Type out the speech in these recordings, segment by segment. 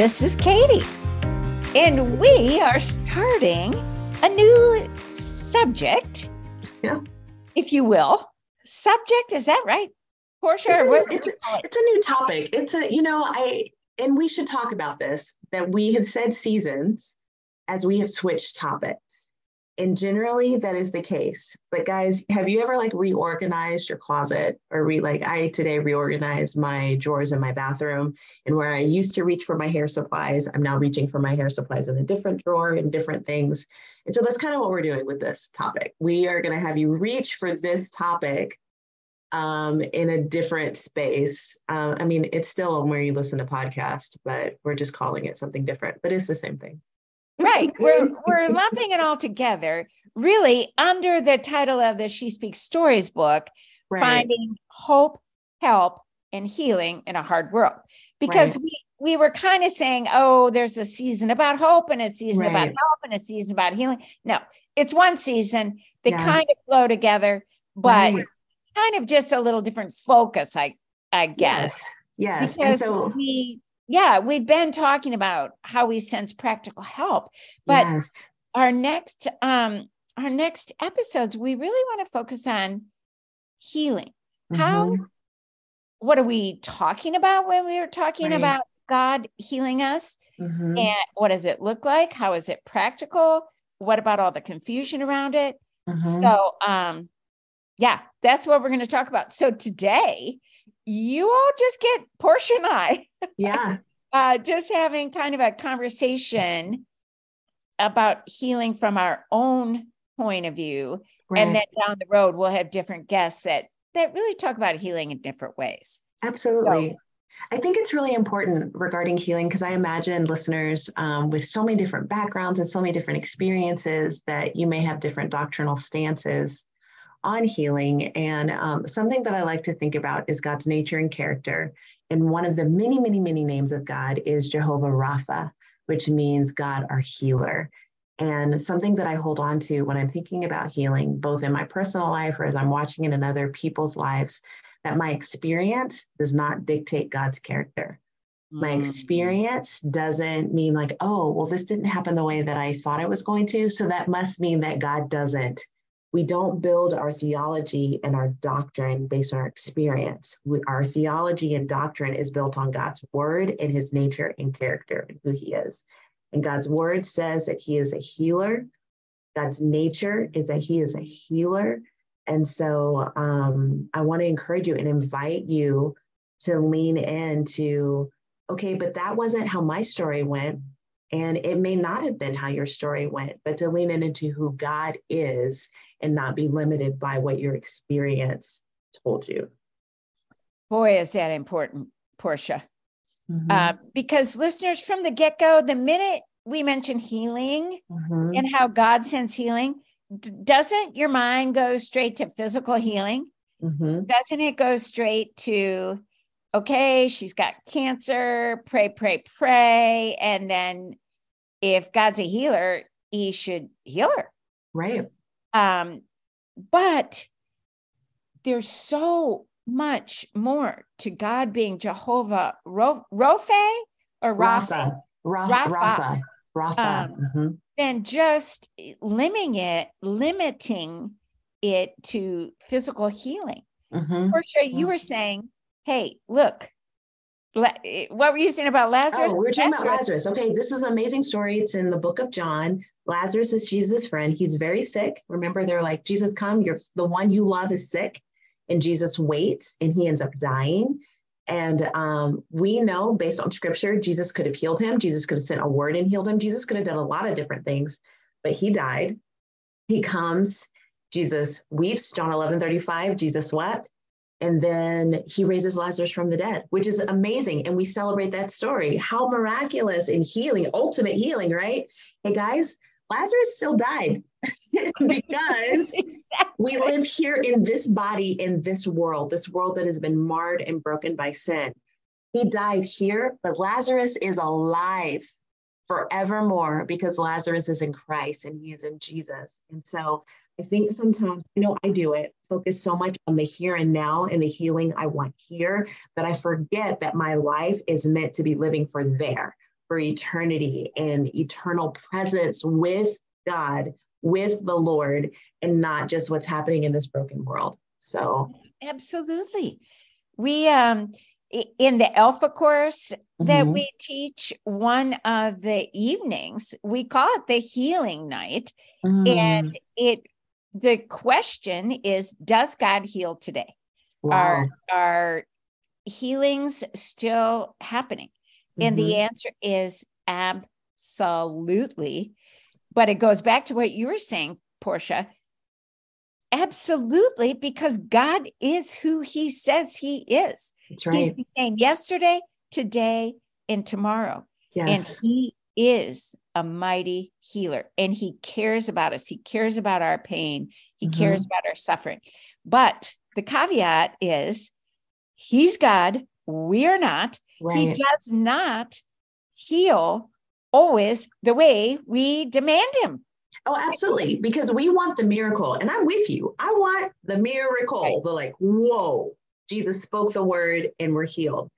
this is Katie. And we are starting a new subject, Yeah. if you will. Subject, is that right? Portia, It's a, new, it's, a, it's a new topic. It's a, you know, I, and we should talk about this that we have said seasons as we have switched topics. And generally that is the case. But guys, have you ever like reorganized your closet or re like I today reorganized my drawers in my bathroom and where I used to reach for my hair supplies, I'm now reaching for my hair supplies in a different drawer and different things. And so that's kind of what we're doing with this topic. We are going to have you reach for this topic um, in a different space. Uh, I mean, it's still where you listen to podcast, but we're just calling it something different. But it's the same thing. Right. We're, we're lumping it all together, really under the title of the She Speaks Stories book, Right. Finding Hope, Help, and Healing in a Hard World. Because Right. we, we were kind of saying, oh, there's a season about hope and a season about help and a season about healing. No, it's one season. They Yeah. kind of flow together, but Right. kind of just a little different focus, I I guess. Yes. Yes. And Because so, we yeah, we've been talking about how we sense practical help, but yes. our next um our next episodes we really want to focus on healing. How Mhm. what are we talking about when we were talking Right. about God healing us? Mhm. And what does it look like? How is it practical? What about all the confusion around it? Mhm. So, um, yeah, that's what we're going to talk about. So today, you all just get Portia and I yeah. uh, just having kind of a conversation about healing from our own point of view, Right. and then down the road we'll have different guests that that really talk about healing in different ways. Absolutely. I think it's really important regarding healing because I imagine listeners um, with so many different backgrounds and so many different experiences that you may have different doctrinal stances on healing. And um, something that I like to think about is God's nature and character. And one of the many, many, many names of God is Jehovah Rapha, which means God our healer. And something that I hold on to when I'm thinking about healing, both in my personal life or as I'm watching it in other people's lives, that my experience does not dictate God's character. My Mm. experience doesn't mean like, oh, well, this didn't happen the way that I thought it was going to. So that must mean that God doesn't. We don't build our theology and our doctrine based on our experience. We, our theology and doctrine is built on God's word and his nature and character and who he is. And God's word says that he is a healer. God's nature is that he is a healer. And so um, I want to encourage you and invite you to lean into, okay, but that wasn't how my story went. And it may not have been how your story went, but to lean in into who God is and not be limited by what your experience told you. Boy, is that important, Portia. Mhm, Uh, because listeners from the get go, the minute we mention healing mhm. and how God sends healing, d- doesn't your mind go straight to physical healing? Mhm. Doesn't it go straight to, okay, she's got cancer, pray, pray, pray. And then if God's a healer, he should heal her. Right. Um, but there's so much more to God being Jehovah Ro- Rophe or Rapha Rapha. Rapha. Rapha. Um, Mhm. than just limiting it, limiting it to physical healing. Mhm. Portia, you Mm. were saying, hey, look, eh, what were you saying about Lazarus? Oh, we were talking about Lazarus. Okay, this is an amazing story. It's in the book of John. Lazarus is Jesus' friend. He's very sick. Remember, they're like, Jesus, come. You're the one you love is sick. And Jesus waits and he ends up dying. And um, we know based on scripture, Jesus could have healed him. Jesus could have sent a word and healed him. Jesus could have done a lot of different things, but he died. He comes. Jesus weeps. John 11 35, Jesus wept. And then he raises Lazarus from the dead, which is amazing. And we celebrate that story. How miraculous in healing, ultimate healing, right? Hey guys, Lazarus still died because we live here in this body, in this world, this world that has been marred and broken by sin. He died here, but Lazarus is alive forevermore because Lazarus is in Christ and he is in Jesus. And so I think sometimes, you know, I do it, focus so much on the here and now and the healing I want here that I forget that my life is meant to be living for there, for eternity and eternal presence with God, with the Lord, and not just what's happening in this broken world. So, absolutely. We, um, in the alpha course that mm-hmm. we teach one of the evenings we call it the healing night mm. and it the question is does god heal today wow. are are healings still happening mm-hmm. and the mm-hmm. answer is absolutely but it goes back to what you were saying portia absolutely because god is who he says he is right. he's the same yesterday today and tomorrow yes. and he is a mighty healer and he cares about us. He cares about our pain. He mm-hmm. cares about our suffering. But the caveat is he's God, we are not. Right. He does not heal always the way we demand him. Oh, absolutely. Because we want the miracle. And I'm with you. I want the miracle, right. the like, whoa, Jesus spoke the word and we're healed.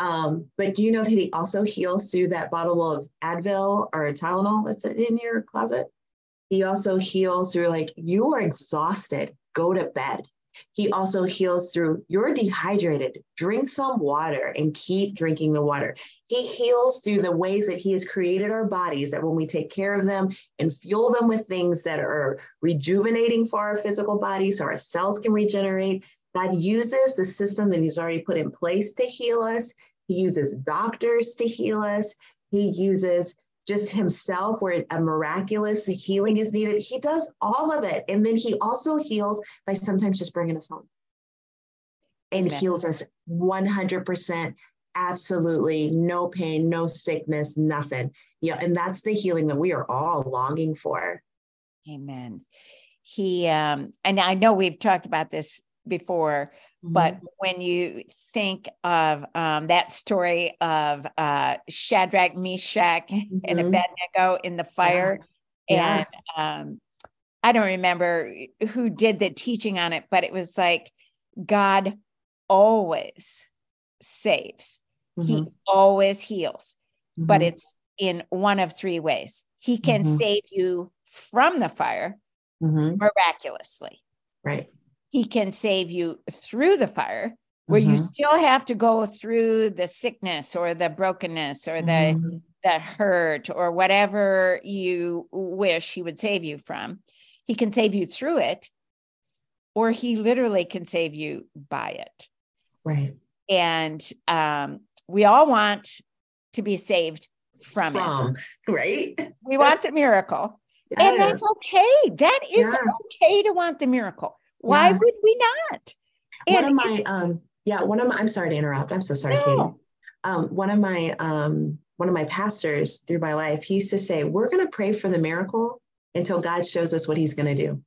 Um, but do you know that he also heals through that bottle of Advil or Tylenol that's in your closet? He also heals through like you are exhausted, go to bed. He also heals through you're dehydrated, drink some water and keep drinking the water. He heals through the ways that he has created our bodies that when we take care of them and fuel them with things that are rejuvenating for our physical body so our cells can regenerate, God uses the system that He's already put in place to heal us. He uses doctors to heal us. He uses just Himself where a miraculous healing is needed. He does all of it. And then He also heals by sometimes just bringing us home and Amen. heals us 100%. Absolutely no pain, no sickness, nothing. Yeah, and that's the healing that we are all longing for. Amen. He um and I know we've talked about this before but mm-hmm. when you think of um, that story of uh, Shadrach, Meshach, mm-hmm. and Abednego in the fire, yeah. Yeah. and um, I don't remember who did the teaching on it, but it was like God always saves, mm-hmm. He always heals, but mm-hmm. it's in one of three ways. He can mm-hmm. save you from the fire mm-hmm. miraculously. Right he can save you through the fire where mm-hmm. you still have to go through the sickness or the brokenness or the mm-hmm. the hurt or whatever you wish he would save you from. He can save you through it or he literally can save you by it. Right. And um, we all want to be saved from Some, it right? We want the miracle. And that's okay. That is yeah. okay to want the miracle why yeah. would we not? And one of my um yeah, one of my I'm sorry to interrupt. I'm so sorry, no. Katie. Um, one of my um one of my pastors through my life, he used to say, We're gonna pray for the miracle until God shows us what he's gonna do.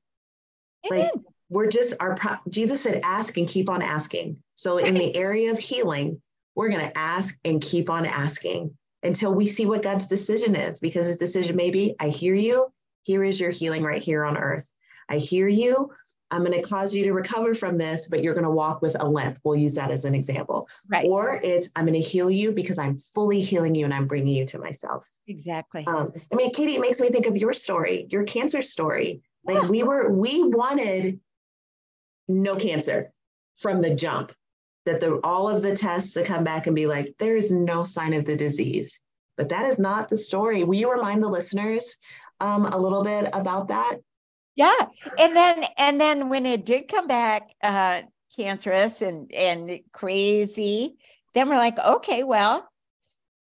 Amen. Like we're just our Jesus said, ask and keep on asking. So right. in the area of healing, we're gonna ask and keep on asking until we see what God's decision is, because his decision may be, I hear you, here is your healing right here on earth. I hear you. I'm going to cause you to recover from this, but you're going to walk with a limp. We'll use that as an example. Right. Or it's I'm going to heal you because I'm fully healing you and I'm bringing you to myself. Exactly. Um, I mean, Katie, it makes me think of your story, your cancer story. Like yeah. we were, we wanted no cancer from the jump. That the all of the tests to come back and be like, there is no sign of the disease. But that is not the story. Will you remind the listeners um, a little bit about that? Yeah and then and then when it did come back uh cancerous and and crazy then we're like okay well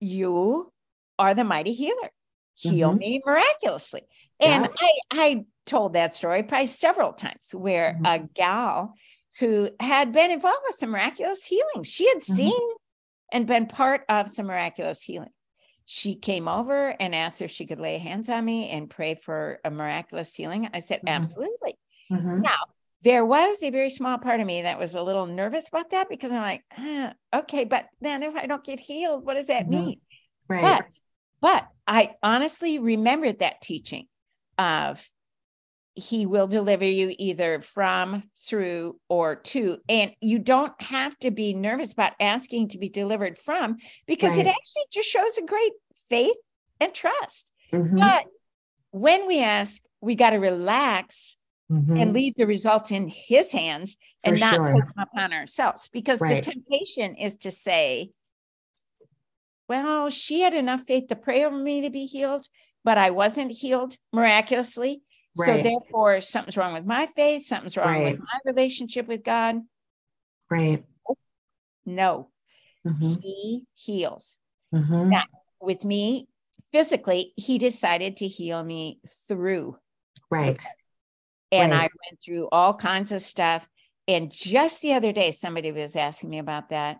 you are the mighty healer heal mm-hmm. me miraculously and yeah. i i told that story probably several times where mm-hmm. a gal who had been involved with some miraculous healings she had mm-hmm. seen and been part of some miraculous healing she came over and asked if she could lay hands on me and pray for a miraculous healing. I said, mm-hmm. absolutely. Mm-hmm. Now, there was a very small part of me that was a little nervous about that because I'm like, ah, okay, but then if I don't get healed, what does that mm-hmm. mean? Right. But, but I honestly remembered that teaching of he will deliver you either from, through, or to. And you don't have to be nervous about asking to be delivered from because right. it actually just shows a great faith and trust. Mm-hmm. But when we ask, we got to relax mm-hmm. and leave the results in his hands and not sure. put them upon ourselves because right. the temptation is to say, well, she had enough faith to pray over me to be healed, but I wasn't healed miraculously. Right. So therefore, something's wrong with my faith, something's wrong right. with my relationship with God. Right. No, mm-hmm. he heals. Mm-hmm. Now, with me physically, he decided to heal me through. Right. And right. I went through all kinds of stuff. And just the other day, somebody was asking me about that.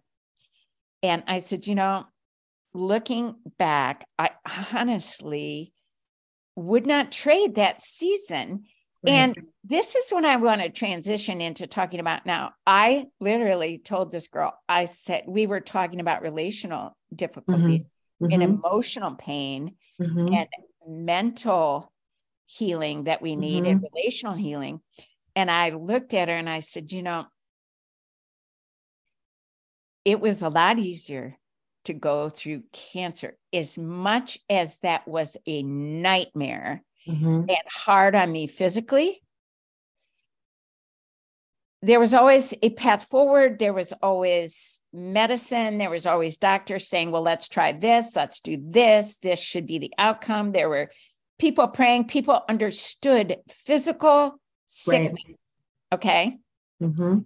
And I said, you know, looking back, I honestly would not trade that season. Right. And this is when I want to transition into talking about now. I literally told this girl, I said, we were talking about relational difficulty mm-hmm. and mm-hmm. emotional pain mm-hmm. and mental healing that we need and mm-hmm. relational healing. And I looked at her and I said, you know, it was a lot easier to go through cancer. As much as that was a nightmare mm-hmm. and hard on me physically, there was always a path forward. There was always medicine. There was always doctors saying, well, let's try this, let's do this. This should be the outcome. There were people praying, people understood physical sickness. Right. Okay. Mm-hmm.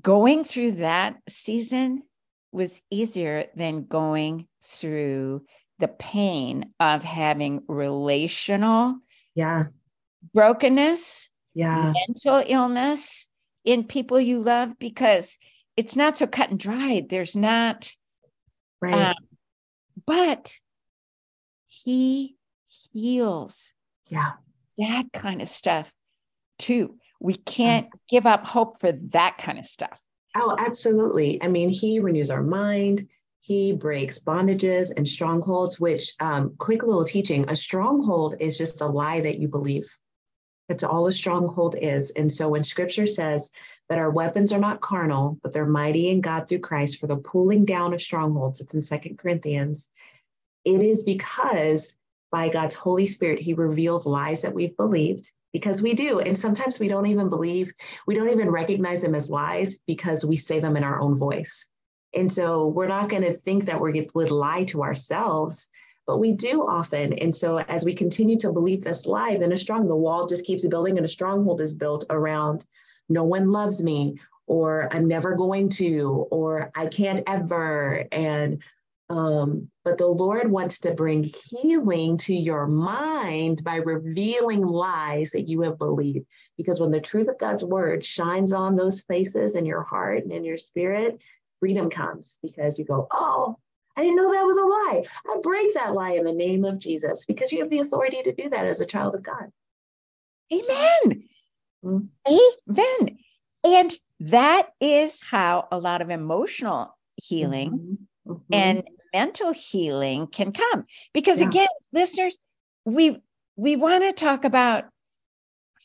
Going through that season was easier than going through the pain of having relational yeah. brokenness yeah. mental illness in people you love because it's not so cut and dried. There's not right. um, but he heals yeah. that kind of stuff too. We can't give up hope for that kind of stuff Oh, absolutely. I mean, he renews our mind. He breaks bondages and strongholds, which, um, quick little teaching a stronghold is just a lie that you believe. That's all a stronghold is. And so when scripture says that our weapons are not carnal, but they're mighty in God through Christ for the pulling down of strongholds, it's in Second Corinthians, it is because by God's Holy Spirit, He reveals lies that we've believed because we do. And sometimes we don't even believe, we don't even recognize them as lies because we say them in our own voice. And so we're not going to think that we would lie to ourselves, but we do often. And so as we continue to believe this lie, then a strong, the wall just keeps building and a stronghold is built around no one loves me or I'm never going to, or I can't ever. And um, but the Lord wants to bring healing to your mind by revealing lies that you have believed. Because when the truth of God's word shines on those places in your heart and in your spirit, freedom comes because you go, Oh, I didn't know that was a lie. I break that lie in the name of Jesus because you have the authority to do that as a child of God. Amen. Mm-hmm. Amen. And that is how a lot of emotional healing mm-hmm mm-hmm. and mental healing can come. Because yeah. again, listeners, we we want to talk about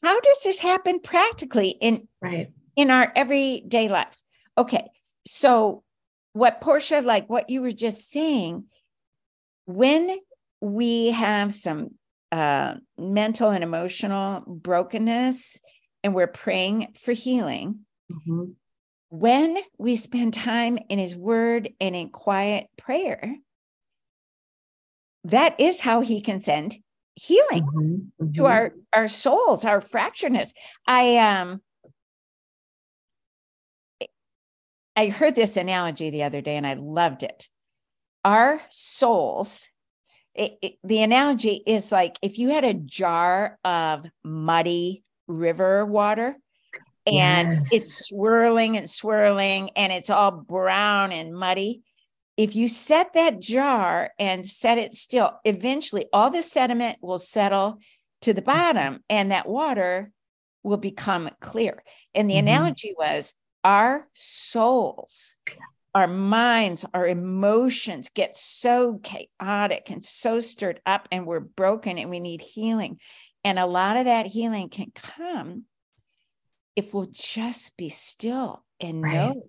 how does this happen practically in right in our everyday lives. Okay, so what Portia, like what you were just saying, when we have some uh, mental and emotional brokenness and we're praying for healing, mm-hmm when we spend time in his word and in quiet prayer, that is how he can send healing mm-hmm, mm-hmm. to our our souls, our fracturedness. I um I heard this analogy the other day and I loved it. Our souls, it, it, the analogy is like if you had a jar of muddy river water and yes. it's swirling and swirling and it's all brown and muddy. If you set that jar and set it still, eventually all the sediment will settle to the mm-hmm. bottom and that water will become clear. And the mm-hmm. analogy was our souls, our minds, our emotions get so chaotic and so stirred up, and we're broken and we need healing. And a lot of that healing can come if we'll just be still and right. know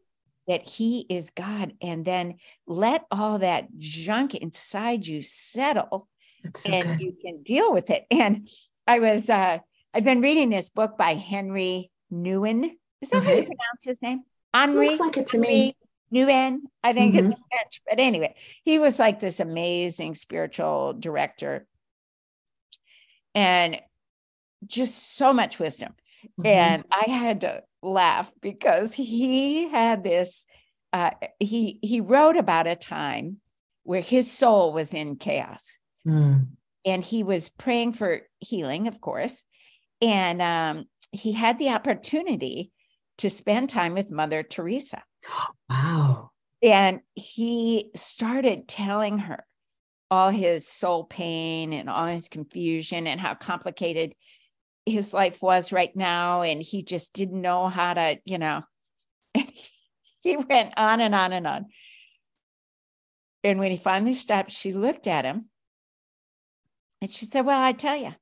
that He is God, and then let all that junk inside you settle, so and good. you can deal with it. And I was, uh, I've been reading this book by Henry Nouwen. Is that okay. how you pronounce his name? Henri. Looks like it to Henry me. Nouwen. I think mm-hmm. it's French, but anyway, he was like this amazing spiritual director, and just so much wisdom. Mm-hmm. And I had to laugh because he had this uh, he he wrote about a time where his soul was in chaos mm. and he was praying for healing of course and um, he had the opportunity to spend time with mother teresa wow and he started telling her all his soul pain and all his confusion and how complicated his life was right now and he just didn't know how to you know he went on and on and on. And when he finally stopped she looked at him and she said well i tell you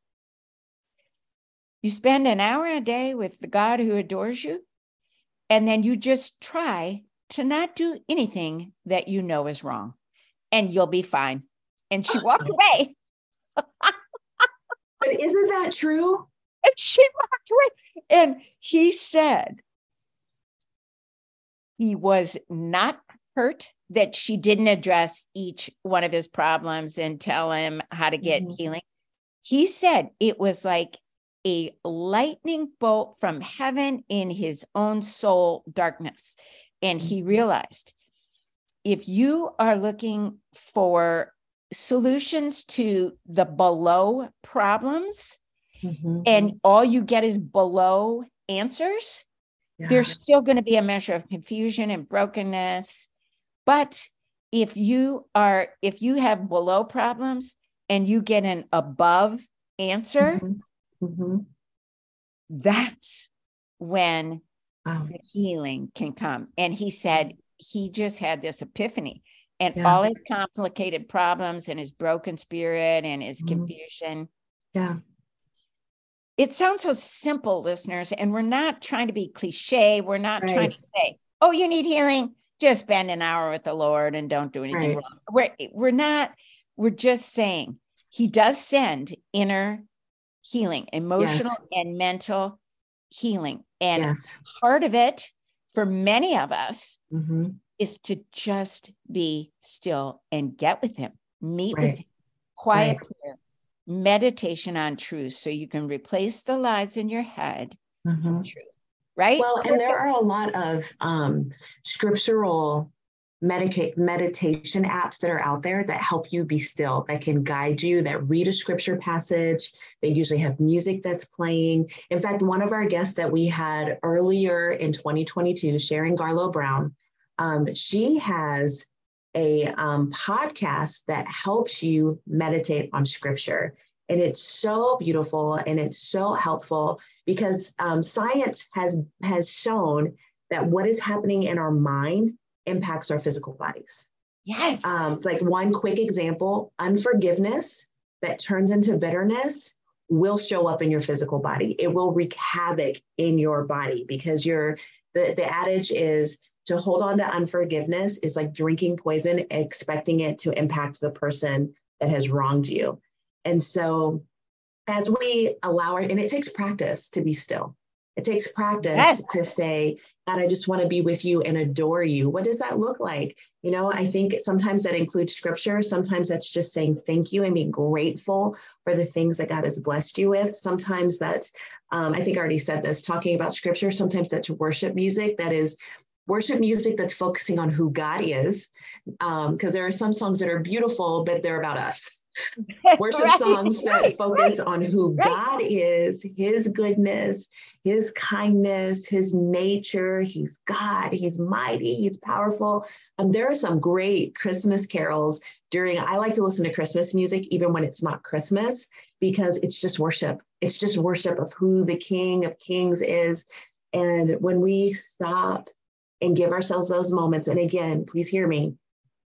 you spend an hour a day with the god who adores you and then you just try to not do anything that you know is wrong and you'll be fine. And she walked away. But isn't that true and she walked away. And he said he was not hurt that she didn't address each one of his problems and tell him how to get mm-hmm. healing. He said it was like a lightning bolt from heaven in his own soul darkness. And he mm-hmm. realized if you are looking for solutions to the below problems, mm-hmm. and all you get is below answers, yeah. there's still going to be a measure of confusion and brokenness. But if you are, if you have below problems and you get an above answer, mm-hmm. Mm-hmm. that's when wow. the healing can come. And he said he just had this epiphany and yeah. all his complicated problems and his broken spirit and his mm-hmm. confusion. Yeah it sounds so simple, listeners, and we're not trying to be cliche. We're not right. trying to say, "Oh, you need healing, just spend an hour with the Lord and don't do anything right. wrong." We're we're not. We're just saying He does send inner healing, emotional yes. and mental healing, and yes. part of it for many of us mm-hmm. is to just be still and get with Him, meet right. with Him, quiet prayer meditation on truth so you can replace the lies in your head mm-hmm. truth right? Well and there are a lot of um, scriptural medica- meditation apps that are out there that help you be still that can guide you that read a scripture passage. They usually have music that's playing. In fact one of our guests that we had earlier in 2022 sharon garlough brown um, she has a um, podcast that helps you meditate on scripture. And it's so beautiful and it's so helpful because um, science has has shown that what is happening in our mind impacts our physical bodies. Yes. Um, like one quick example, unforgiveness that turns into bitterness will show up in your physical body. It will wreak havoc in your body because you're the, the adage is to hold on to unforgiveness is like drinking poison, expecting it to impact the person that has wronged you. And so, as we allow our, and it takes practice to be still. It takes practice yes. to say, God, I just want to be with you and adore you. What does that look like? You know, I think sometimes that includes scripture. Sometimes that's just saying thank you and being grateful for the things that God has blessed you with. Sometimes that's, um, I think I already said this, talking about scripture. Sometimes that's worship music that is worship music that's focusing on who God is, because um, there are some songs that are beautiful, but they're about us. Worship right, songs that right, focus right, on who God is, His goodness, His kindness, His nature. He's God, He's mighty, He's powerful. And there are some great Christmas carols during, I like to listen to Christmas music even when it's not Christmas because it's just worship. It's just worship of who the King of Kings is. And when we stop and give ourselves those moments. And again, please hear me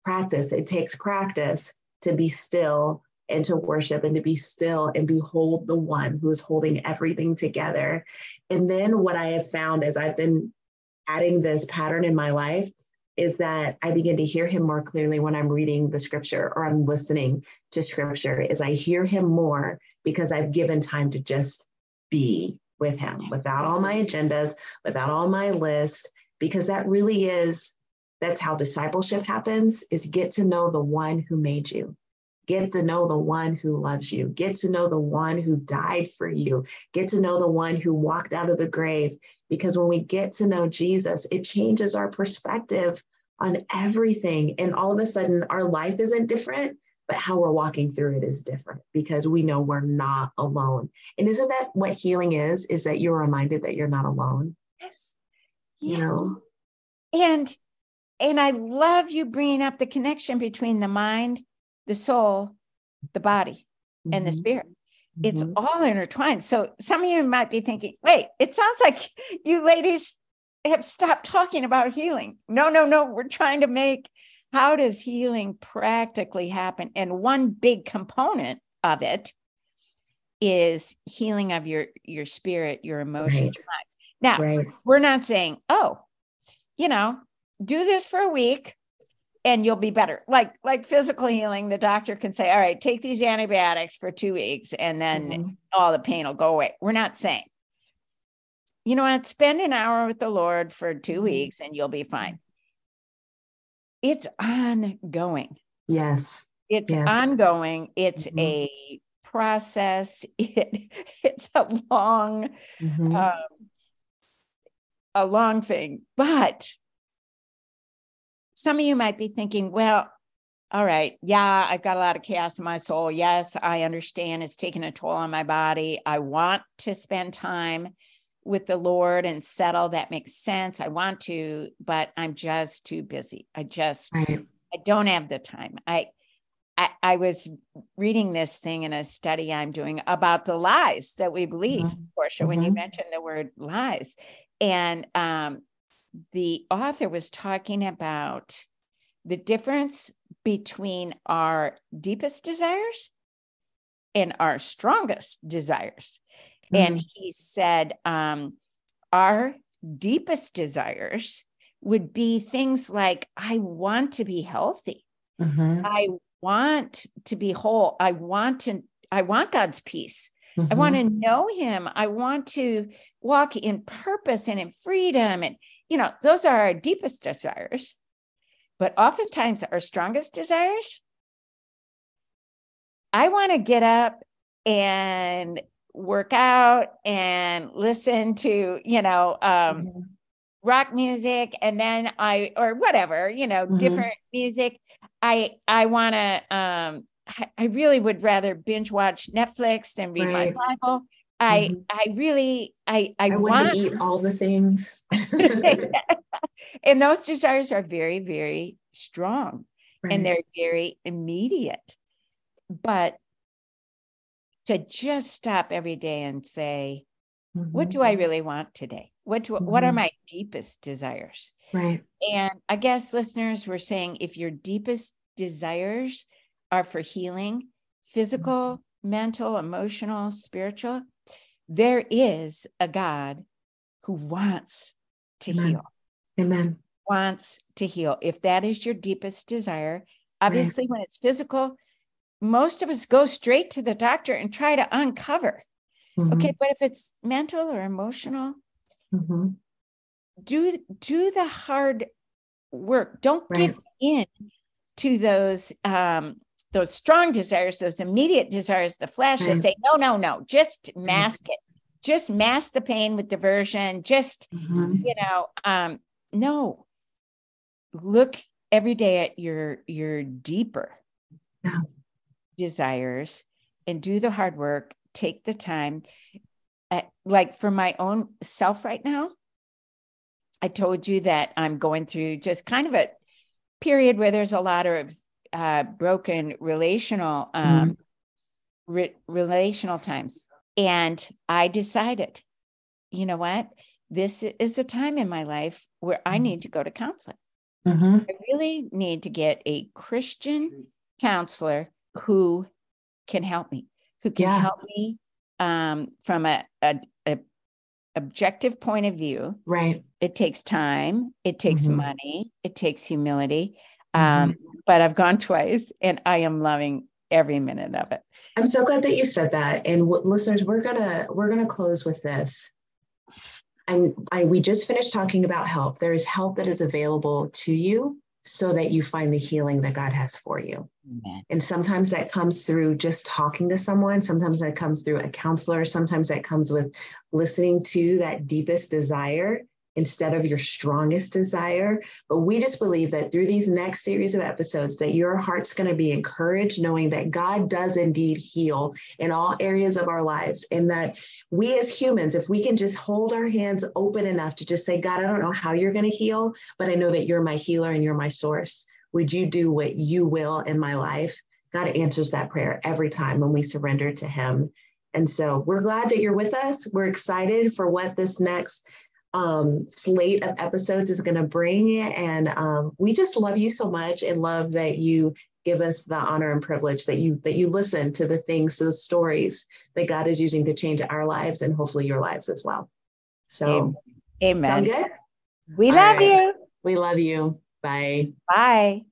practice. It takes practice to be still and to worship and to be still and behold the one who is holding everything together. And then what I have found as I've been adding this pattern in my life is that I begin to hear him more clearly when I'm reading the scripture or I'm listening to scripture is I hear him more because I've given time to just be with him without all my agendas, without all my list, because that really is that's how discipleship happens is get to know the one who made you Get to know the one who loves you. Get to know the one who died for you. Get to know the one who walked out of the grave. Because when we get to know Jesus, it changes our perspective on everything. And all of a sudden, our life isn't different, but how we're walking through it is different because we know we're not alone. And isn't that what healing is? Is that you're reminded that you're not alone? Yes. You yes. know? And and I love you bringing up the connection between the mind the soul, the body, mm-hmm. and the mm-hmm. spirit. Mm-hmm. It's all intertwined. So some of you might be thinking, wait, it sounds like you ladies have stopped talking about healing. No, no, no. We're trying to make how does healing practically happen? And one big component of it is healing of your your spirit, your emotions. Right. Now, right. we're not saying, oh, you know, do this for a week and you'll be better like like physical healing the doctor can say all right take these antibiotics for two weeks and then mm-hmm. all the pain will go away we're not saying you know what spend an hour with the lord for 2 mm-hmm. weeks and you'll be fine it's ongoing yes it's yes. ongoing it's mm-hmm. a process it, it's a long mm-hmm. um, a long thing but some of you might be thinking, well, all right, yeah, I've got a lot of chaos in my soul. Yes, I understand it's taking a toll on my body. I want to spend time with the Lord and settle. That makes sense. I want to, but I'm just too busy. I just, right. I don't have the time. I, I, I, was reading this thing in a study I'm doing about the lies that we believe, mm-hmm. Portia, when mm-hmm. you mentioned the word lies. And um, the author was talking about the difference between our deepest desires and our strongest desires. Mm-hmm. And he said, um, our deepest desires would be things like, I want to be healthy. Mm-hmm. I want to be whole. I want to, I want God's peace. Mm-hmm. I want to know him. I want to walk in purpose and in freedom. And, you know, those are our deepest desires. But oftentimes, our strongest desires, I want to get up and work out and listen to, you know, um, mm-hmm. rock music and then I, or whatever, you know, mm-hmm. different music. I, I want to, um, I really would rather binge watch Netflix than read right. my Bible. I mm-hmm. I really I I, I want, want, to eat all the things. and those desires are very very strong right. and they're very immediate. But to just stop every day and say, mm-hmm. what do I really want today? What do, mm-hmm. what are mm-hmm. my deepest desires? Right. And I guess listeners were saying if your deepest desires are for healing, physical, mm-hmm. mental, emotional, spiritual, there is a God who wants to Amen. heal. Amen. Wants to heal. If that is your deepest desire, obviously, right. when it's physical, most of us go straight to the doctor and try to uncover. Mm-hmm. Okay, but if it's mental or emotional, mm-hmm. do do the hard work. Don't right. give in to those um, those strong desires, those immediate desires, the flesh mm. that say, no, no, no, just mm-hmm. mask it. Just mask the pain with diversion. Just, mm-hmm. you know, um, no. Look every day at your your deeper yeah. desires and do the hard work. Take the time. Uh, like for my own self right now, I told you that I'm going through just kind of a period where there's a lot of uh, broken relational um, mm re- relational times, and I decided, you know what, this is a time in my life where I mm-hmm. need to go to counseling. Mm-hmm. I really need to get a Christian counselor who can help me, who can Yeah. help me um, from a, a, a objective point of view. Right. It takes time, it takes Mhm. money, it takes humility. Mm-hmm. Um, but I've gone twice and I am loving every minute of it. I'm so glad that you said that. And w- listeners, we're gonna we're gonna close with this. And I we just finished talking about help. There is help that is available to you so that you find the healing that God has for you. Amen. And sometimes that comes through just talking to someone. Sometimes that comes through a counselor. Sometimes that comes with listening to that deepest desire instead of your strongest desire. But we just believe that through these next series of episodes, that your heart's going to be encouraged, knowing that God does indeed heal in all areas of our lives. And that we as humans, if we can just hold our hands open enough to just say, God, I don't know how you're going to heal, but I know that you're my healer and you're my source. Would you do what you will in my life? God answers that prayer every time when we surrender to Him. And so we're glad that you're with us. We're excited for what this next um, slate of episodes is going to bring. And um, we just love you so much and love that you give us the honor and privilege that you that you listen to the things, to the stories that God is using to change our lives and hopefully your lives as well. So, Amen. sound good? We All love right. you. We love you. Bye. Bye.